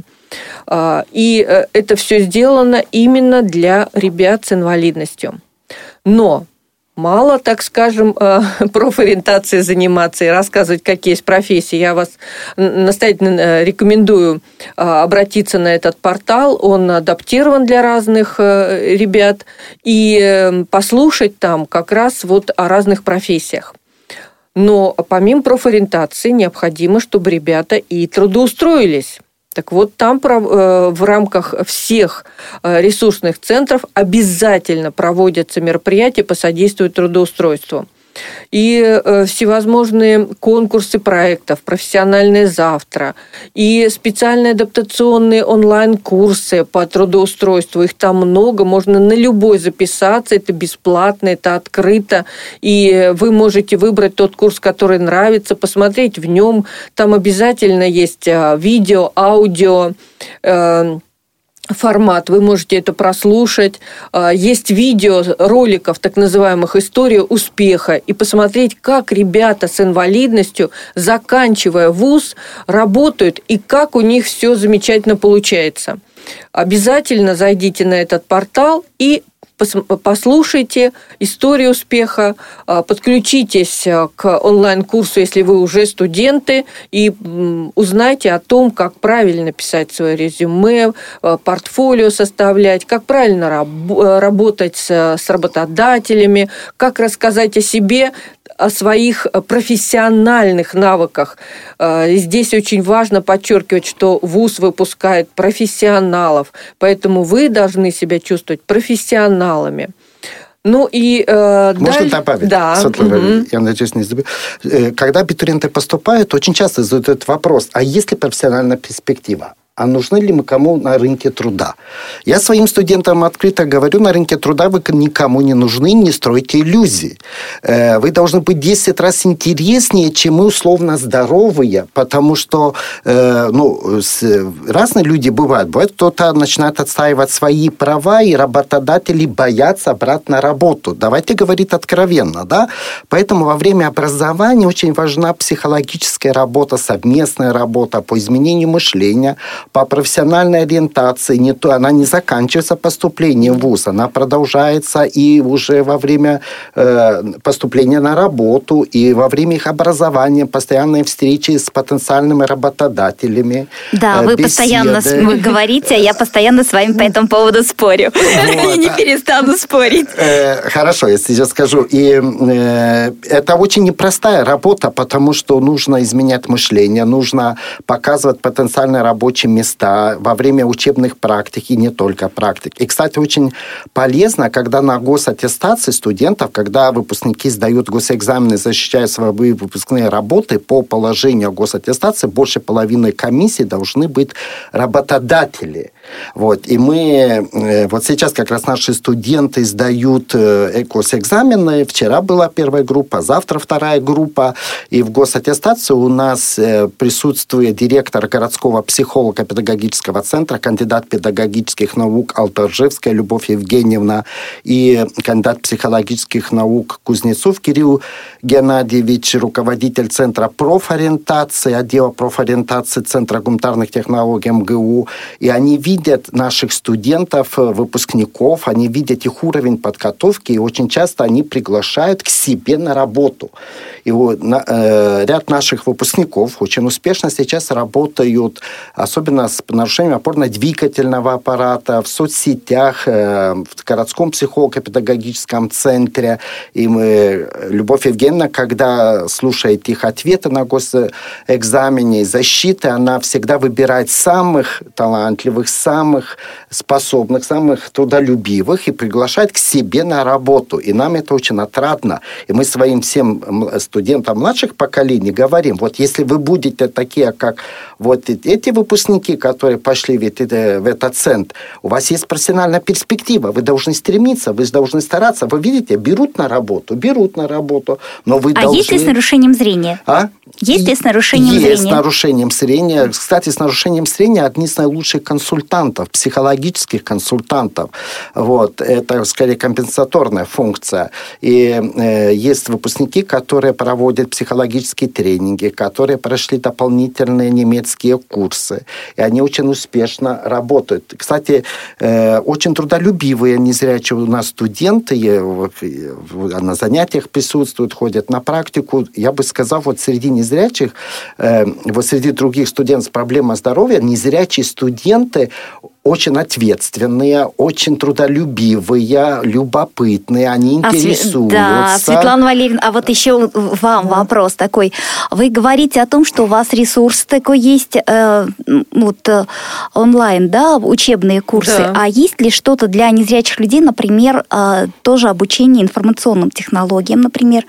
А, и э, это все сделано именно для ребят с инвалидностью. Но мало, так скажем, э, профориентацией заниматься и рассказывать, какие есть профессии. Я вас настоятельно э, рекомендую э, обратиться на этот портал. Он адаптирован для разных ребят и послушать там как раз вот о разных профессиях. Но помимо профориентации необходимо, чтобы ребята и трудоустроились. Так вот, там э, в рамках всех э, ресурсных центров обязательно проводятся мероприятия по содействию трудоустройству и э, всевозможные конкурсы проектов, профессиональное завтра, и специальные адаптационные онлайн-курсы по трудоустройству. Их там много, можно на любой записаться, это бесплатно, это открыто, и вы можете выбрать тот курс, который нравится, посмотреть в нем. Там обязательно есть э, видео, аудио, э, формат, вы можете это прослушать. А, есть видео роликов, так называемых «История успеха», и посмотреть, как ребята с инвалидностью, заканчивая вуз, работают, и как у них все замечательно получается. Обязательно зайдите на этот портал и послушайте историю успеха, а, подключитесь а, к онлайн-курсу, если вы уже студенты, и узнайте о том, как правильно писать свое резюме, а, портфолио составлять, как правильно работать с работодателями, как рассказать о себе о своих профессиональных навыках. Здесь очень важно подчеркивать, что ВУЗ выпускает профессионалов, поэтому вы должны себя чувствовать профессионалами. Ну и э, Можно далее... добавить? Да. Светлана, угу. Я надеюсь, не забыл. Э, когда абитуриенты поступают, очень часто задают вопрос, а есть ли профессиональная перспектива? А нужны ли мы кому на рынке труда. Я своим студентам открыто говорю, на рынке труда вы никому не нужны, не стройте иллюзии. Э, вы должны быть 10 раз интереснее, чем мы условно здоровые, потому что э, ну, разные люди бывают. Бывает, кто-то начинает отстаивать свои права, и работодатели боятся брать на работу. Давайте говорить откровенно, да? Поэтому во время образования очень важна психологическая работа, совместная работа по изменению мышления, по профессиональной ориентации, не то, она не заканчивается поступлением в ВУЗ, она продолжается и уже во время э, поступления на работу, и во время их образования, постоянные встречи с потенциальными работодателями. Да, э, вы беседы. постоянно вы говорите, а я постоянно с вами по этому поводу спорю. И не перестану спорить. Э, хорошо, я сейчас скажу. И э, это очень непростая работа, потому что нужно изменять мышление, нужно показывать потенциально рабочие места во время учебных практик и не только практик. И, кстати, очень полезно, когда на госаттестации студентов, когда выпускники сдают госэкзамены, защищают свои выпускные работы по положению госаттестации, больше половины комиссии должны быть работодатели. Вот. И мы, э, вот сейчас как раз наши студенты сдают э, госэкзамены. Вчера была первая группа, завтра вторая группа. И в госаттестации у нас э, присутствует директор городского психолога педагогического центра, кандидат педагогических наук Алтаржевская Любовь Евгеньевна и кандидат психологических наук Кузнецов Кирилл Геннадьевич, руководитель Центра профориентации, отдела профориентации Центра гуманитарных технологий МГУ. И они видят наших студентов, выпускников, они видят их уровень подготовки, и очень часто они приглашают к себе на работу. И вот, на, э, ряд наших выпускников очень успешно сейчас работают, особенно особенно с нарушением опорно-двигательного аппарата, в соцсетях, э, в городском психолого-педагогическом центре. И мы, Любовь Евгеньевна, когда слушает их ответы на госэкзамене, защиты, она всегда выбирает самых талантливых, самых способных, самых трудолюбивых и приглашает к себе на работу. И нам это очень отрадно. И мы своим всем студентам младших поколений говорим, вот если вы будете такие, как вот эти выпускники, которые пошли в, это, в этот центр, у вас есть профессиональная перспектива, вы должны стремиться, вы должны стараться. Вы видите, берут на работу, берут на работу, но вы а должны... есть ли с нарушением зрения? А? Есть ли с нарушением есть зрения? Есть с нарушением зрения. Кстати, с нарушением зрения одни из наилучших консультантов, психологических консультантов. Вот. Это, скорее, компенсаторная функция. И э, есть выпускники, которые проводят психологические тренинги, которые прошли дополнительные немецкие курсы. И они очень успешно работают. Кстати, э, очень трудолюбивые незрячие у нас студенты на занятиях присутствуют, ходят на практику. Я бы сказал, вот среди незрячих, э, вот среди других студентов с проблемой здоровья, незрячие студенты очень ответственные, очень трудолюбивые, любопытные, они интересуются. А, да, Светлана Валерьевна, а вот еще вам да. вопрос такой. Вы говорите о том, что у вас ресурс такой есть, э, вот э, онлайн, да, учебные курсы. Да. А есть ли что-то для незрячих людей, например, э, тоже обучение информационным технологиям, например,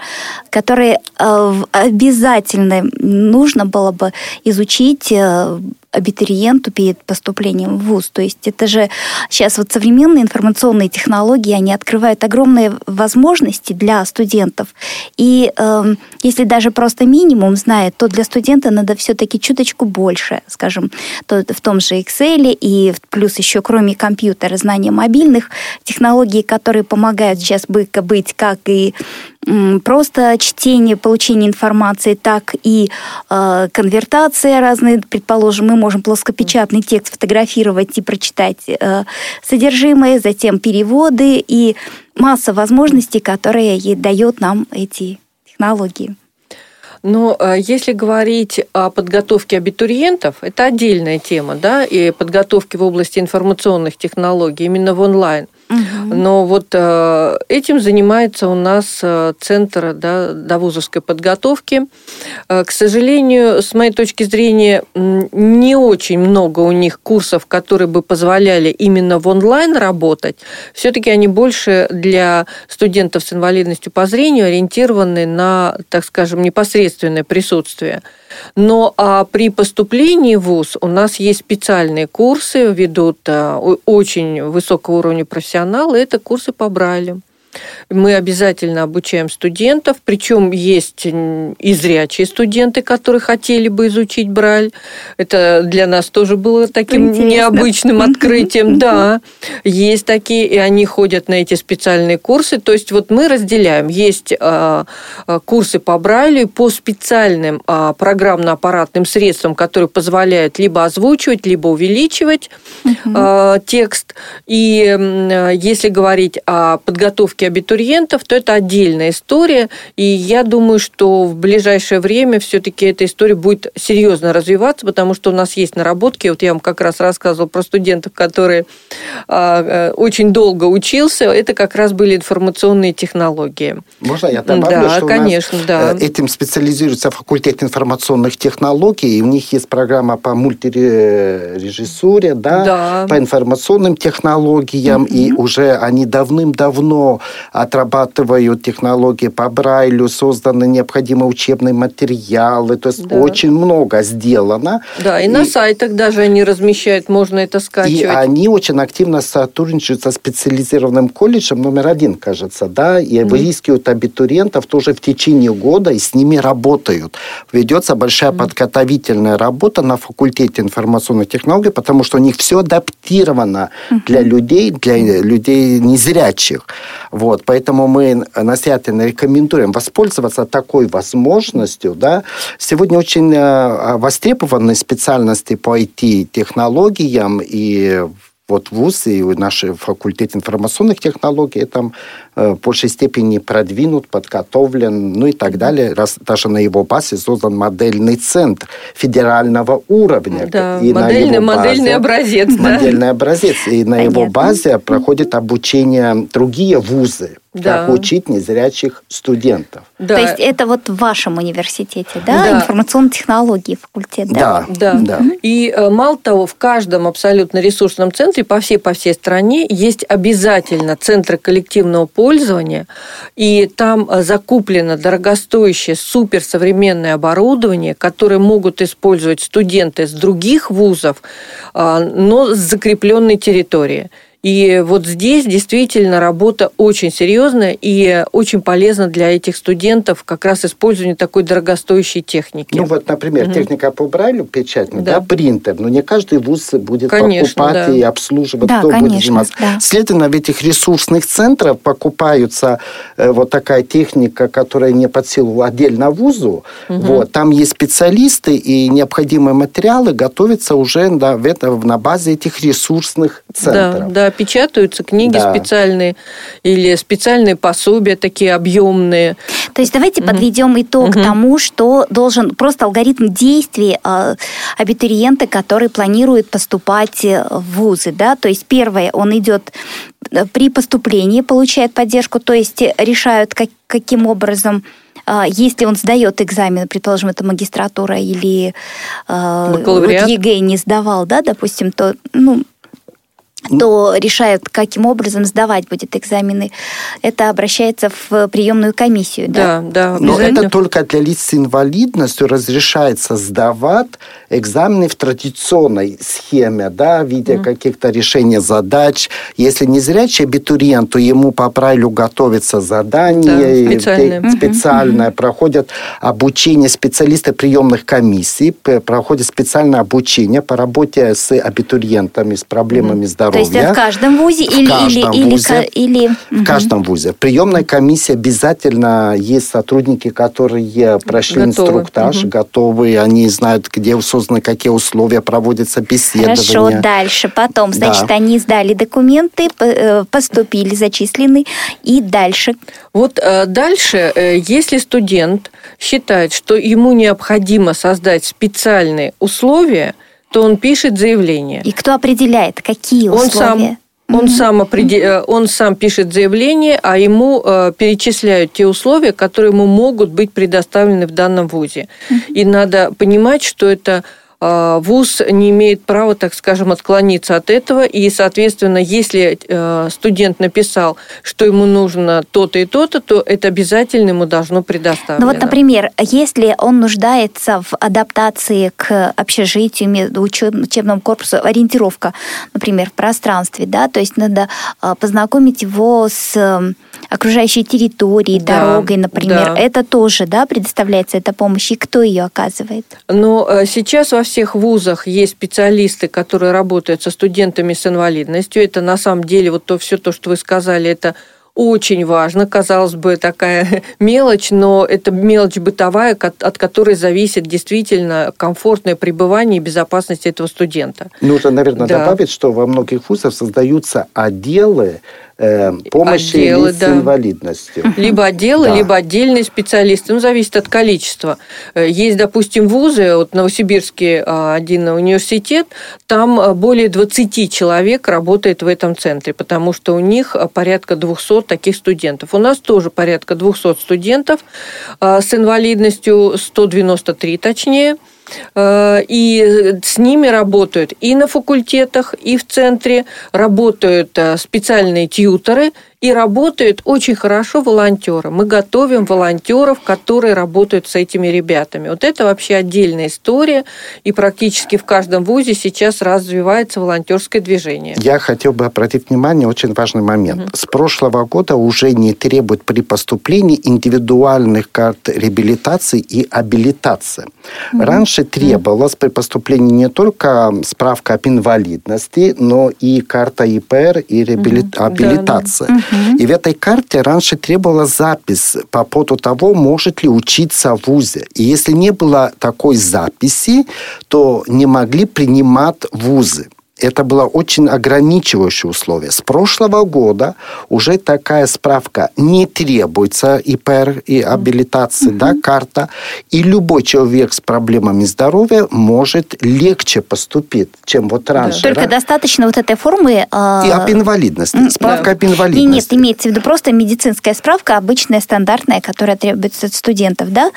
которые э, обязательно нужно было бы изучить э, абитуриенту перед поступлением в ВУЗ. То есть это же сейчас вот современные информационные технологии, они открывают огромные возможности для студентов. И э, если даже просто минимум знает, то для студента надо все-таки чуточку больше, скажем, то в том же Excel и плюс еще кроме компьютера знания мобильных технологий, которые помогают сейчас быть как и просто чтение, получение информации, так и э, конвертация разные. Предположим, мы можем плоскопечатный текст фотографировать и прочитать э, содержимое, затем переводы и масса возможностей, которые дает нам эти технологии. Но э, если говорить о подготовке абитуриентов, это отдельная тема, да, и подготовки в области информационных технологий именно в онлайн – но вот э, этим занимается у нас э, Центр да, довузовской подготовки. Э, к сожалению, с моей точки зрения, не очень много у них курсов, которые бы позволяли именно в онлайн работать. Все-таки они больше для студентов с инвалидностью по зрению ориентированы на, так скажем, непосредственное присутствие. Но а при поступлении в ВУЗ у нас есть специальные курсы, ведут а, очень высокого уровня профессионалы, это курсы по Брайлю. Мы обязательно обучаем студентов, причем есть и зрячие студенты, которые хотели бы изучить Брайль. Это для нас тоже было таким Интересно. необычным открытием. Да, есть такие, и они ходят на эти специальные курсы. То есть вот мы разделяем. Есть а, а, курсы по Брайлю по специальным а, программно-аппаратным средствам, которые позволяют либо озвучивать, либо увеличивать текст. И если говорить о подготовке абитуриентов, абитуриентов, то это отдельная история. И я думаю, что в ближайшее время все-таки эта история будет серьезно развиваться, потому что у нас есть наработки. Вот я вам как раз рассказывал про студентов, которые а, э, очень долго учился. Это как раз были информационные технологии. Можно я добавлю, да, что конечно, да. Э, этим специализируется факультет информационных технологий, и у них есть программа по мультирежиссуре, да, да. по информационным технологиям, mm-hmm. и уже они давным-давно отрабатывают технологии по Брайлю, созданы необходимые учебные материалы, то есть да. очень много сделано. Да, и, и на сайтах даже они размещают, можно это скачивать. И они очень активно сотрудничают со специализированным колледжем номер один, кажется, да, и mm. выискивают абитуриентов тоже в течение года и с ними работают. Ведется большая mm. подготовительная работа на факультете информационных технологий, потому что у них все адаптировано mm-hmm. для людей, для людей незрячих. Вот, Поэтому мы настоятельно рекомендуем воспользоваться такой возможностью. Да. Сегодня очень э, востребованы специальности по IT-технологиям и вот ВУЗ и наш факультет информационных технологий, там в большей степени продвинут, подготовлен, ну и так далее. Раз даже на его базе создан модельный центр федерального уровня. Да, и модельный, на базе, модельный образец. Модельный да? образец. И на Понятно. его базе проходит обучение другие вузы да. как учить незрячих студентов. Да. То есть это вот в вашем университете, да, да. информационные технологии факультет, да? Да, да. да. И э, мало того, в каждом абсолютно ресурсном центре по всей по всей стране есть обязательно центры коллективного пользования, и там э, закуплено дорогостоящее суперсовременное оборудование, которое могут использовать студенты с других вузов, э, но с закрепленной территории. И вот здесь действительно работа очень серьезная и очень полезна для этих студентов как раз использование такой дорогостоящей техники. Ну вот, например, угу. техника по Брайлю печатная, да. да, принтер, но не каждый вуз будет конечно, покупать да. и обслуживать, да, кто конечно, будет заниматься. Да. Следовательно, в этих ресурсных центрах покупаются э, вот такая техника, которая не под силу отдельно вузу. Угу. Вот, там есть специалисты и необходимые материалы готовятся уже да, в это, на базе этих ресурсных центров. Да, да печатаются книги да. специальные или специальные пособия такие объемные. То есть давайте угу. подведем итог угу. тому, что должен просто алгоритм действий э, абитуриента, который планирует поступать э, в вузы, да, то есть первое, он идет э, при поступлении, получает поддержку, то есть решают, как, каким образом если он сдает экзамен, предположим, это магистратура или э, вот ЕГЭ не сдавал, да, допустим, то ну, то решают, каким образом сдавать будет экзамены. Это обращается в приемную комиссию. Да, да. да Но это только для лиц с инвалидностью разрешается сдавать экзамены в традиционной схеме, да, в виде mm. каких-то решений задач. Если не зрячий абитуриент, то ему по правилу готовится задание да, специальное, специальное mm-hmm. проходят обучение специалисты приемных комиссий, проходят специальное обучение по работе с абитуриентами, с проблемами mm-hmm. здоровья здоровья. То есть это в каждом вузе в или, каждом или, вузе, или, или... В каждом вузе. Приемная комиссия обязательно есть сотрудники, которые прошли готовы. инструктаж, угу. готовы, они знают, где созданы, какие условия проводятся беседования. Хорошо, дальше. Потом, значит, да. они сдали документы, э, поступили, зачислены, и дальше. Вот э, дальше, э, если студент считает, что ему необходимо создать специальные условия, то он пишет заявление. И кто определяет, какие условия? Он сам он, mm-hmm. сам определ... Э, он сам пишет заявление, а ему э, перечисляют те условия, которые ему могут быть предоставлены в данном ВУЗе. Mm-hmm. И надо понимать, что это вуз не имеет права, так скажем, отклониться от этого. И, соответственно, если э, студент написал, что ему нужно то-то и то-то, то это обязательно ему должно предоставлено. Ну вот, например, если он нуждается в адаптации к общежитию, учебному корпусу, ориентировка, например, в пространстве, да, то есть надо а, познакомить его с окружающей территорией, да, дорогой, например. Да. Это тоже, да, предоставляется эта помощь, и кто ее оказывает? Но э, сейчас во всех вузах есть специалисты, которые работают со студентами с инвалидностью. Это на самом деле вот то все то, что вы сказали, это очень важно. Казалось бы, такая мелочь, но это мелочь бытовая, от которой зависит действительно комфортное пребывание и безопасность этого студента. Нужно, наверное, да. добавить, что во многих вузах создаются отделы э, помощи отделы, лиц да. с инвалидностью. Либо отделы, да. либо отдельные специалисты. Ну, зависит от количества. Э, есть, допустим, вузы, вот Новосибирский а, один университет, там а, более 20 человек работает в этом центре, потому что у них а, порядка 200 таких студентов. У нас тоже порядка 200 студентов с инвалидностью, 193 точнее. Э, и с ними работают и на факультетах, и в центре, работают э, специальные тьюторы – и работают очень хорошо волонтеры. Мы готовим волонтеров, которые работают с этими ребятами. Вот это вообще отдельная история, и практически в каждом вузе сейчас развивается волонтерское движение. Я хотел бы обратить внимание, очень важный момент. Угу. С прошлого года уже не требуют при поступлении индивидуальных карт реабилитации и абилитации. Угу. Раньше требовалось при поступлении не только справка об инвалидности, но и карта ИПР и реабилит... угу. абилитация. Да, И в этой карте раньше требовалась запись по поводу того, может ли учиться в ВУЗе. И если не было такой записи, то не могли принимать вузы. Это было очень ограничивающее условие. С прошлого года уже такая справка не требуется, ИПР и абилитации, mm-hmm. да, карта, и любой человек с проблемами здоровья может легче поступить, чем вот раньше. Только да? достаточно вот этой формы... Э... И об инвалидности, справка да. об инвалидности. Нет, имеется в виду просто медицинская справка, обычная, стандартная, которая требуется от студентов, да?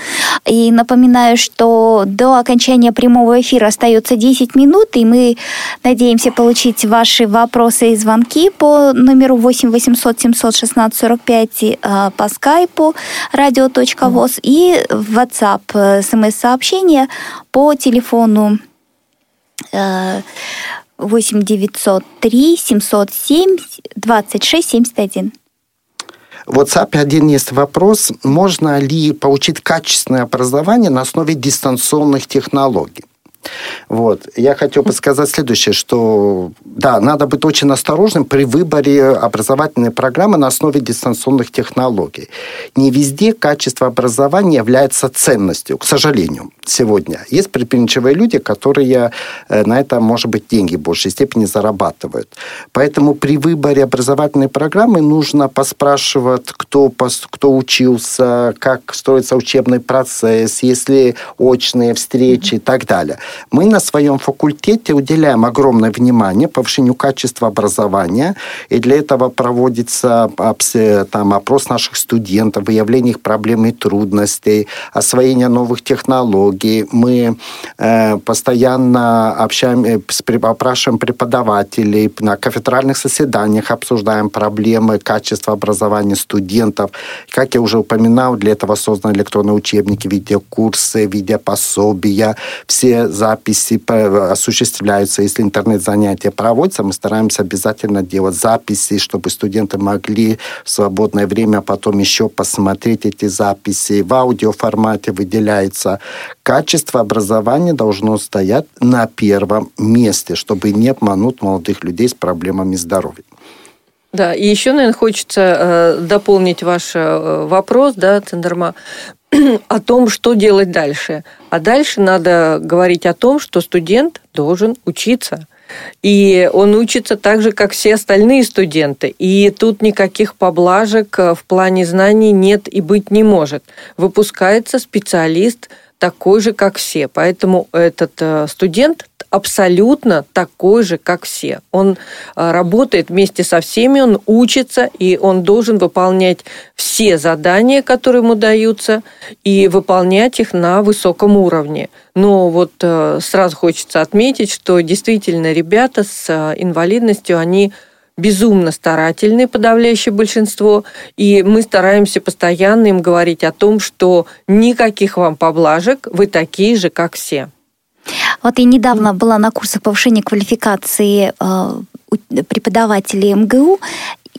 И напоминаю, что до окончания прямого эфира остается 10 минут, и мы надеемся получить ваши вопросы и звонки по номеру 8 800 716 45 по скайпу radio.voz и в WhatsApp э, смс-сообщение по телефону 8 903 707 26 71. В WhatsApp один есть вопрос, можно ли получить качественное образование на основе дистанционных технологий. Вот. Я хотел бы сказать следующее, что да, надо быть очень осторожным при выборе образовательной программы на основе дистанционных технологий. Не везде качество образования является ценностью, к сожалению, сегодня. Есть предприимчивые люди, которые э, на это, может быть, деньги в большей степени зарабатывают. Поэтому при выборе образовательной программы нужно поспрашивать, кто, кто учился, как строится учебный процесс, есть ли очные встречи и так далее. Мы на своем факультете уделяем огромное внимание повышению качества образования, и для этого проводится там, опрос наших студентов, выявление их проблем и трудностей, освоение новых технологий. Мы э, постоянно общаем, э, опрашиваем преподавателей, на кафедральных заседаниях обсуждаем проблемы качества образования студентов. Как я уже упоминал, для этого созданы электронные учебники, видеокурсы, видеопособия, все записи осуществляются, если интернет-занятия проводятся, мы стараемся обязательно делать записи, чтобы студенты могли в свободное время потом еще посмотреть эти записи. В аудиоформате выделяется. Качество образования должно стоять на первом месте, чтобы не обмануть молодых людей с проблемами здоровья. Да, и еще, наверное, хочется э, дополнить ваш э, вопрос, да, Цендерма, о том, что делать дальше. А дальше надо говорить о том, что студент должен учиться. И он учится так же, как все остальные студенты. И тут никаких поблажек в плане знаний нет и быть не может. Выпускается специалист такой же, как все. Поэтому этот э, студент абсолютно такой же, как все. Он а, работает вместе со всеми, он учится, и он должен выполнять все задания, которые ему даются, и выполнять их на высоком уровне. Но вот э, сразу хочется отметить, что действительно ребята с э, инвалидностью, они безумно старательные, подавляющее большинство, и мы стараемся постоянно им говорить о том, что никаких вам поблажек, вы такие же, как все. Вот я недавно была на курсах повышения квалификации э, преподавателей МГУ,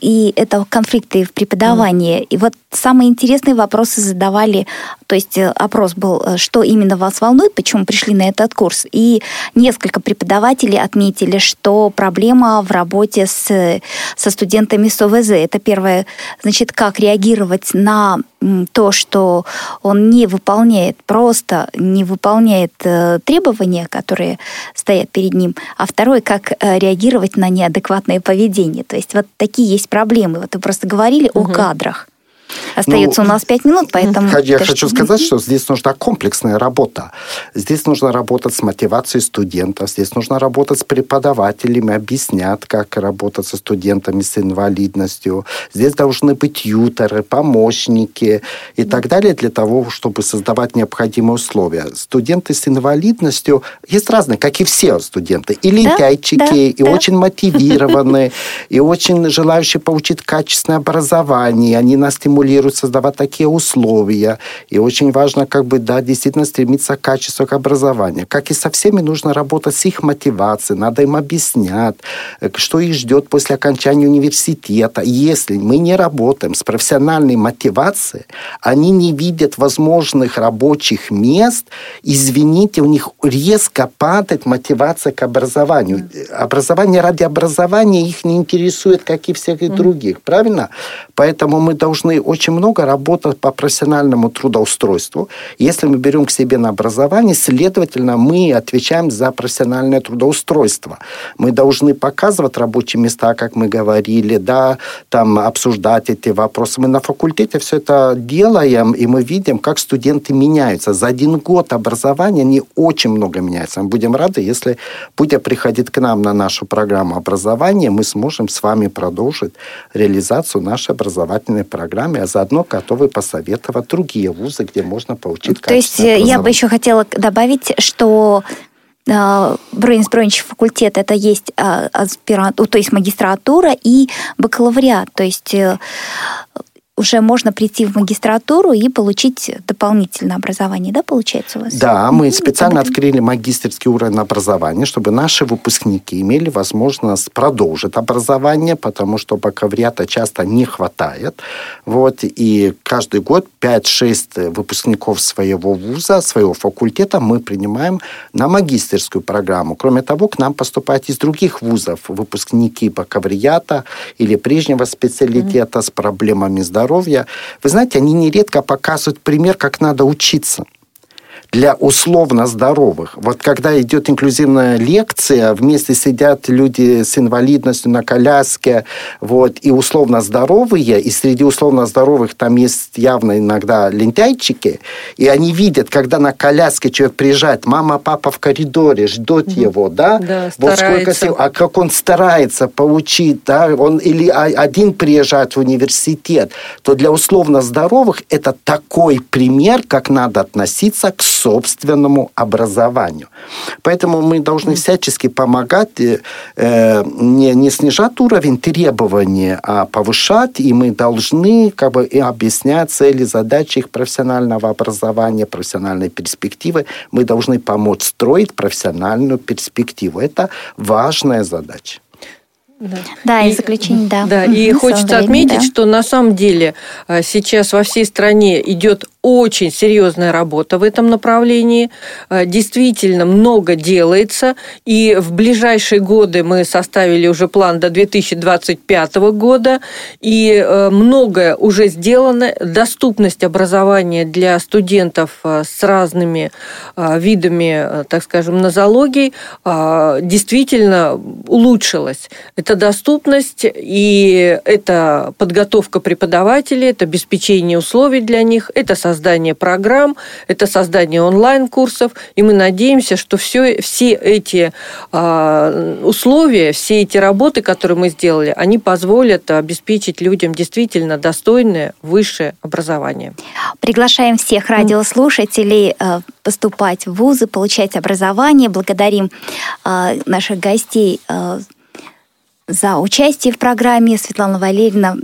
и это конфликты в преподавании. Mm. И вот самые интересные вопросы задавали, то есть э, опрос был, э, что именно вас волнует, почему пришли на этот курс. И несколько преподавателей отметили, что проблема в работе с, со студентами с ОВЗ. Это первое, значит, как реагировать на то, что он не выполняет, просто не выполняет э, требования, которые стоят перед ним, а второе, как реагировать на неадекватное поведение. То есть вот такие есть проблемы. Вот вы просто говорили угу. о кадрах. Остается ну, у нас пять минут, поэтому... Я хочу сказать, что здесь нужна комплексная работа. Здесь нужно работать с мотивацией студентов, здесь нужно работать с преподавателями, объяснять, как работать со студентами с инвалидностью. Здесь должны быть ютеры, помощники и так далее для того, чтобы создавать необходимые условия. Студенты с инвалидностью есть разные, как и все студенты. И лентяйчики, да, да, и да. очень мотивированные, и очень желающие получить качественное образование. Они нас стимулируют создавать такие условия. И очень важно, как бы, да, действительно стремиться к качеству к образованию. Как и со всеми, нужно работать с их мотивацией, надо им объяснять, э, что их ждет после окончания университета. Если мы не работаем с профессиональной мотивацией, они не видят возможных рабочих мест, извините, у них резко падает мотивация к образованию. Образование ради образования их не интересует, как и всех и других, правильно? Поэтому мы должны очень много работа по профессиональному трудоустройству. Если мы берем к себе на образование, следовательно, мы отвечаем за профессиональное трудоустройство. Мы должны показывать рабочие места, как мы говорили, да, там обсуждать эти вопросы. Мы на факультете все это делаем, и мы видим, как студенты меняются. За один год образования они очень много меняются. Мы будем рады, если Путя приходить к нам на нашу программу образования, мы сможем с вами продолжить реализацию нашей образовательной программы, а заодно готовы посоветовать другие вузы, где можно получить То есть э, я бы еще хотела добавить, что Брейнс факультет это есть а, аспирант, то есть магистратура и бакалавриат. То есть э, уже можно прийти в магистратуру и получить дополнительное образование, да, получается у вас? Да, мы специально открыли магистрский уровень образования, чтобы наши выпускники имели возможность продолжить образование, потому что бакалавриата часто не хватает. Вот, и каждый год 5-6 выпускников своего вуза, своего факультета мы принимаем на магистрскую программу. Кроме того, к нам поступают из других вузов выпускники бакалавриата или прежнего специалитета mm-hmm. с проблемами здоровья, здоровья, вы знаете, они нередко показывают пример, как надо учиться для условно здоровых. Вот когда идет инклюзивная лекция, вместе сидят люди с инвалидностью на коляске, вот, и условно здоровые, и среди условно здоровых там есть явно иногда лентяйчики, и они видят, когда на коляске человек приезжает, мама, папа в коридоре, ждут угу. его, да? Да, вот сколько сил, а как он старается получить, да, он или один приезжает в университет, то для условно здоровых это такой пример, как надо относиться к собственному образованию. Поэтому мы должны всячески помогать, э, не, не снижать уровень требований, а повышать, и мы должны как бы, и объяснять цели, задачи их профессионального образования, профессиональной перспективы. Мы должны помочь строить профессиональную перспективу. Это важная задача. Да, да и, и заключение, да. Да, и хочется отметить, да. что на самом деле э, сейчас во всей стране идет очень серьезная работа в этом направлении. Э, действительно много делается. И в ближайшие годы мы составили уже план до 2025 года. И э, многое уже сделано. Доступность образования для студентов э, с разными видами, так скажем, нозологий действительно улучшилась. Это доступность и это подготовка преподавателей, это обеспечение условий для них, это создание создание программ, это создание онлайн-курсов, и мы надеемся, что все, все эти э, условия, все эти работы, которые мы сделали, они позволят обеспечить людям действительно достойное высшее образование. Приглашаем всех радиослушателей э, поступать в вузы, получать образование. Благодарим э, наших гостей э, за участие в программе. Светлана Валерьевна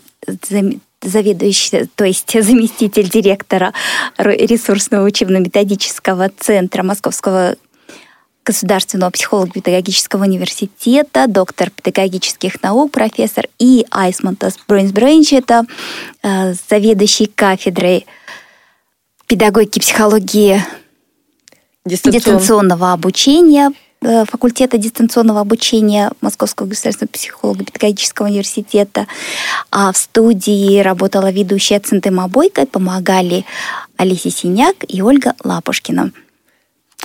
заведующий, то есть заместитель директора ресурсного учебно-методического центра Московского государственного психолого-педагогического университета, доктор педагогических наук, профессор, и. Айсмонтас Бройнсбрейнч, это э, заведующий кафедрой педагогики, психологии дистанционного обучения факультета дистанционного обучения Московского государственного психолого-педагогического университета. А в студии работала ведущая Центыма Бойко, помогали Алисе Синяк и Ольга Лапушкина.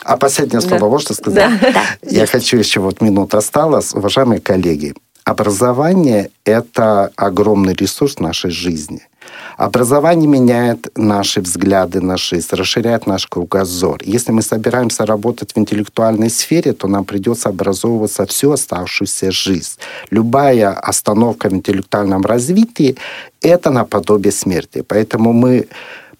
А последнее слово да. можно сказать? Да. Я хочу еще вот минута осталось. Уважаемые коллеги, образование – это огромный ресурс нашей жизни – Образование меняет наши взгляды на жизнь, расширяет наш кругозор. Если мы собираемся работать в интеллектуальной сфере, то нам придется образовываться всю оставшуюся жизнь. Любая остановка в интеллектуальном развитии – это наподобие смерти. Поэтому мы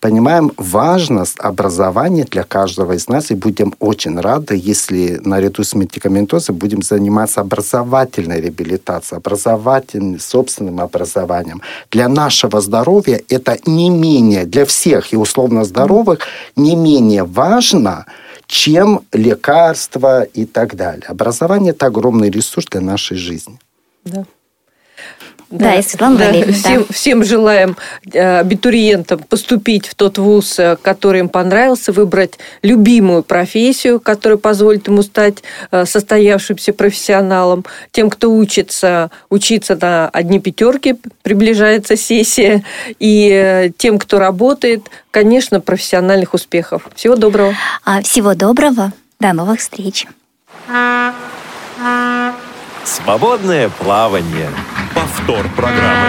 понимаем важность образования для каждого из нас и будем очень рады, если наряду с медикаментозом будем заниматься образовательной реабилитацией, образовательным, собственным образованием. Для нашего здоровья это не менее, для всех и условно здоровых, не менее важно, чем лекарства и так далее. Образование – это огромный ресурс для нашей жизни. Да. Да, да и Светлана да, Валерьевна. Всем, да. всем желаем э, абитуриентам поступить в тот вуз, э, который им понравился, выбрать любимую профессию, которая позволит ему стать э, состоявшимся профессионалом. Тем, кто учится, учиться на одни пятерки, приближается сессия. И тем, кто работает, конечно, профессиональных успехов. Всего доброго. А, всего доброго. До новых встреч. Свободное плавание. Повтор программы.